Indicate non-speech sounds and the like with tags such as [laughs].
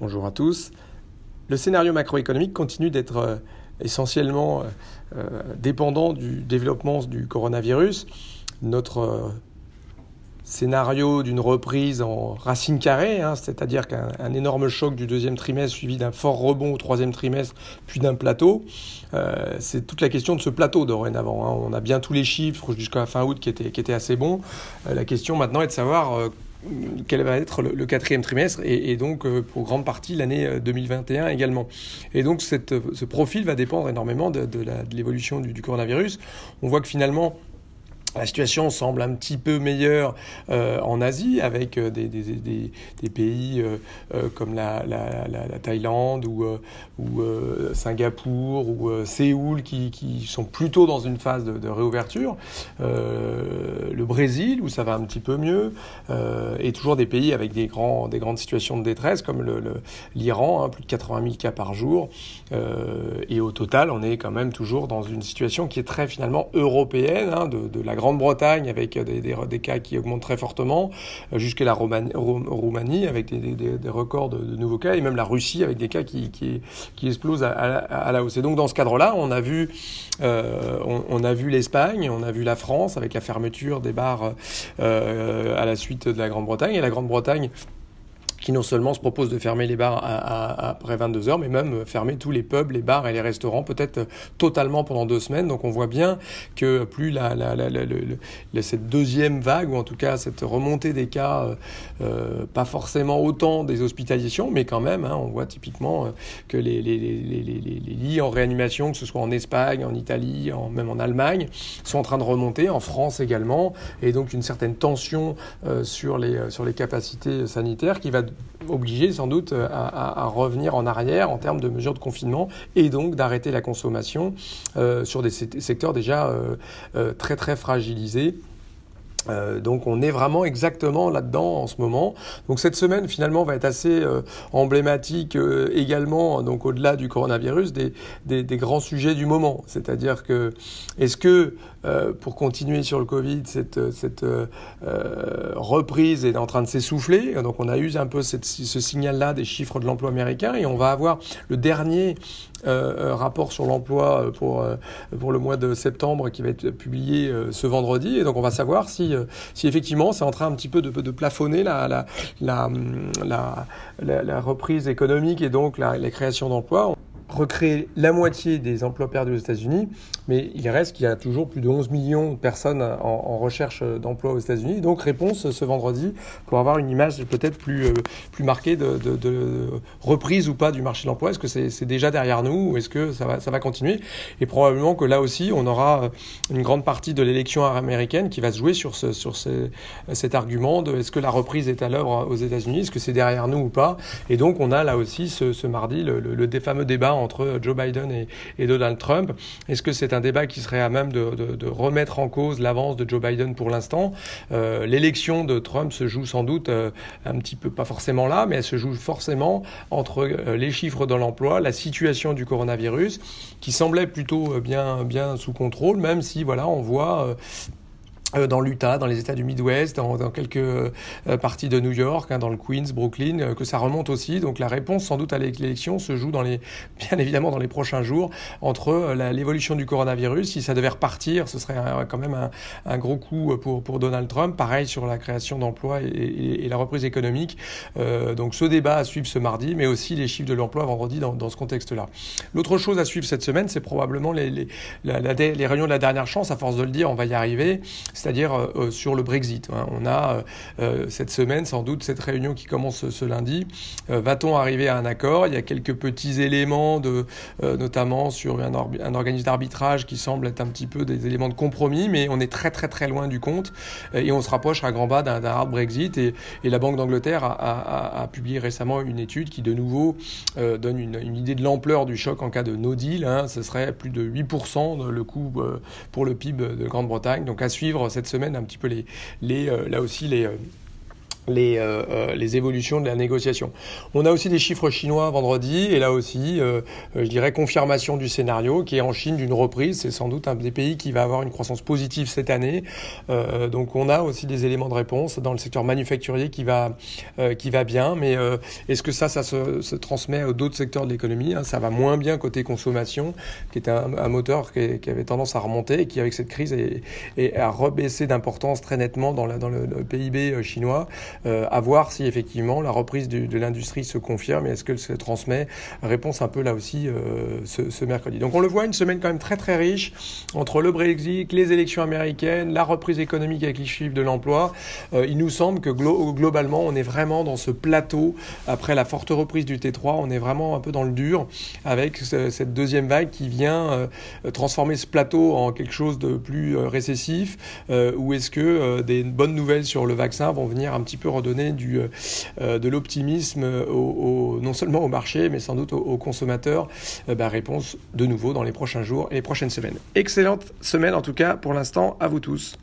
Bonjour à tous. Le scénario macroéconomique continue d'être euh, essentiellement euh, euh, dépendant du développement du coronavirus. Notre scénario d'une reprise en racine carrée, hein, c'est-à-dire qu'un énorme choc du deuxième trimestre suivi d'un fort rebond au troisième trimestre, puis d'un plateau. c'est toute la question de ce plateau dorénavant. Hein. On a bien tous les chiffres jusqu'à fin août qui étaient assez bons. la question maintenant est de savoir quel va être le, quatrième trimestre et, donc euh, pour grande partie l'année 2021 euh, également. Et donc cette, ce profil va dépendre énormément de, l'évolution du, coronavirus. On voit que finalement la situation semble un petit peu meilleure euh, en Asie, avec euh, des, pays euh, comme la, la, la, la, Thaïlande ou, ou Singapour ou Séoul qui, sont plutôt dans une phase de, réouverture. le Brésil, où ça va un petit peu mieux, et toujours des pays avec des, grandes situations de détresse, comme l'Iran, hein, plus de 80 000 cas par jour. et au total, on est quand même toujours dans une situation qui est très finalement européenne, hein, de, de la Grande-Bretagne avec des, des, cas qui augmentent très fortement, euh, jusqu'à la Roumanie, avec des, records de, nouveaux cas, et même la Russie avec des cas qui, explosent à, la hausse. Et donc dans ce cadre-là, on a vu, euh, on, a vu l'Espagne, on a vu la France avec la fermeture des bars euh, à la suite de la Grande-Bretagne, et la Grande-Bretagne qui non seulement se propose de fermer les bars à, à, après 22 heures, mais même fermer tous les pubs, les bars et les restaurants, peut-être totalement pendant deux semaines. Donc on voit bien que plus la, la, la, la cette deuxième vague, ou en tout cas cette remontée des cas, euh, euh, pas forcément autant des hospitalisations, mais quand même, hein, on voit typiquement euh, que les, les, les, les, lits en réanimation, que ce soit en Espagne, en Italie, en, même en Allemagne, sont en train de remonter, en France également, et donc une certaine tension euh, sur, les, sur les capacités sanitaires qui va obligé sans doute euh, à, revenir en arrière en termes de mesures de confinement et donc d'arrêter la consommation euh, sur des secteurs déjà euh, très très fragilisés. Donc on est vraiment exactement là-dedans en ce moment. Donc cette semaine finalement va être assez emblématique également, donc au-delà du coronavirus, des, des, grands sujets du moment. C'est-à-dire que est-ce que euh, pour continuer sur le Covid, cette, cette reprise est en train de s'essouffler Donc on a eu un peu ce signal-là des chiffres de l'emploi américain et on va avoir le dernier rapport sur l'emploi pour, pour le mois de septembre qui va être publié ce vendredi. Et donc on va savoir si euh, si, effectivement c'est en train un petit peu de, de plafonner la, la, la, la, reprise économique et donc la, la création d'emplois recréer la moitié des emplois perdus aux États-Unis, mais il reste qu'il y a toujours plus de 11 millions de personnes en, en recherche d'emploi aux États-Unis. Donc réponse ce vendredi pour avoir une image peut-être plus, euh, plus marquée de, reprise ou pas du marché de l'emploi. Est-ce que c'est déjà derrière nous ou est-ce que ça va, ça va continuer? Et probablement que là aussi, on aura une grande partie de l'élection américaine qui va se jouer sur, sur ce, cet argument de est-ce que la reprise est à l'œuvre aux États-Unis, est-ce que c'est derrière nous ou pas? Et donc on a là aussi ce, mardi le, fameux débat entre Joe Biden et, Donald Trump. Est-ce que c'est un débat qui serait à même de, remettre en cause l'avance de Joe Biden pour l'instant? Euh, L'élection de Trump se joue sans doute euh, un petit peu, pas forcément là, mais elle se joue forcément entre euh, les chiffres de l'emploi, la situation du coronavirus, qui semblait plutôt bien, sous contrôle, même si voilà, on voit dans l'Utah, dans les États du Midwest, dans, dans quelques euh, parties de New York, hein, dans le Queens, Brooklyn, euh, que ça remonte aussi. Donc la réponse, sans doute, à l'élection se joue dans les, [laughs] bien évidemment dans les prochains jours entre l'évolution du coronavirus. Si ça devait repartir, ce serait quand même un, un, gros coup pour, pour Donald Trump. Pareil sur la création d'emplois et, et, la reprise économique. Euh, donc ce débat à suivre ce mardi, mais aussi les chiffres de l'emploi vendredi dans, dans ce contexte-là. L'autre chose à suivre cette semaine, c'est probablement les, les, les réunions de la dernière chance. À force de le dire, on va y arriver c'est-à-dire euh, sur le Brexit. Hein. On a euh, euh, cette semaine sans doute cette réunion qui commence ce lundi. Va-t-on arriver à un accord? Il y a quelques petits éléments, notamment sur un, organisme d'arbitrage qui semble être un petit peu des éléments de compromis, mais on est très très très loin du compte et on se rapproche à grands bas d'un hard Brexit. Et, la Banque d'Angleterre a, publié récemment une étude qui de nouveau euh, donne une, idée de l'ampleur du choc en cas de no deal. Hein. Ce serait plus de 8% le coût euh, pour le PIB de Grande-Bretagne. Donc à suivre cette semaine un petit peu les, les euh, là aussi les les, euh, euh, les, évolutions de la négociation. On a aussi des chiffres chinois vendredi, et là aussi, euh, je dirais, confirmation du scénario qui est en Chine d'une reprise. C'est sans doute un des pays qui va avoir une croissance positive cette année. donc on a aussi des éléments de réponse dans le secteur manufacturier qui va, qui va bien, mais est-ce que ça, ça se, se transmet à d'autres secteurs de l'économie hein? Ça va moins bien côté consommation, qui est un, un moteur qui, qui, avait tendance à remonter et qui, avec cette crise, est, est a rebaissé d'importance très nettement dans, la, dans le PIB chinois. Euh, à voir si effectivement la reprise de l'industrie se confirme et est-ce qu'elle se transmet. Réponse un peu là aussi euh, ce, mercredi. Donc on le voit, une semaine quand même très très riche entre le Brexit, les élections américaines, la reprise économique avec les chiffres de l'emploi. Euh, il nous semble que globalement on est vraiment dans ce plateau après la forte reprise du T3, on est vraiment un peu dans le dur avec cette deuxième vague qui vient transformer ce plateau en quelque chose de plus récessif ou est-ce que des bonnes nouvelles sur le vaccin vont venir un petit peu redonner du, euh, de l'optimisme au, non seulement au marché, mais sans doute aux, consommateurs euh, bah, Réponse de nouveau dans les prochains jours et les prochaines semaines. Excellente semaine en tout cas pour l'instant à vous tous.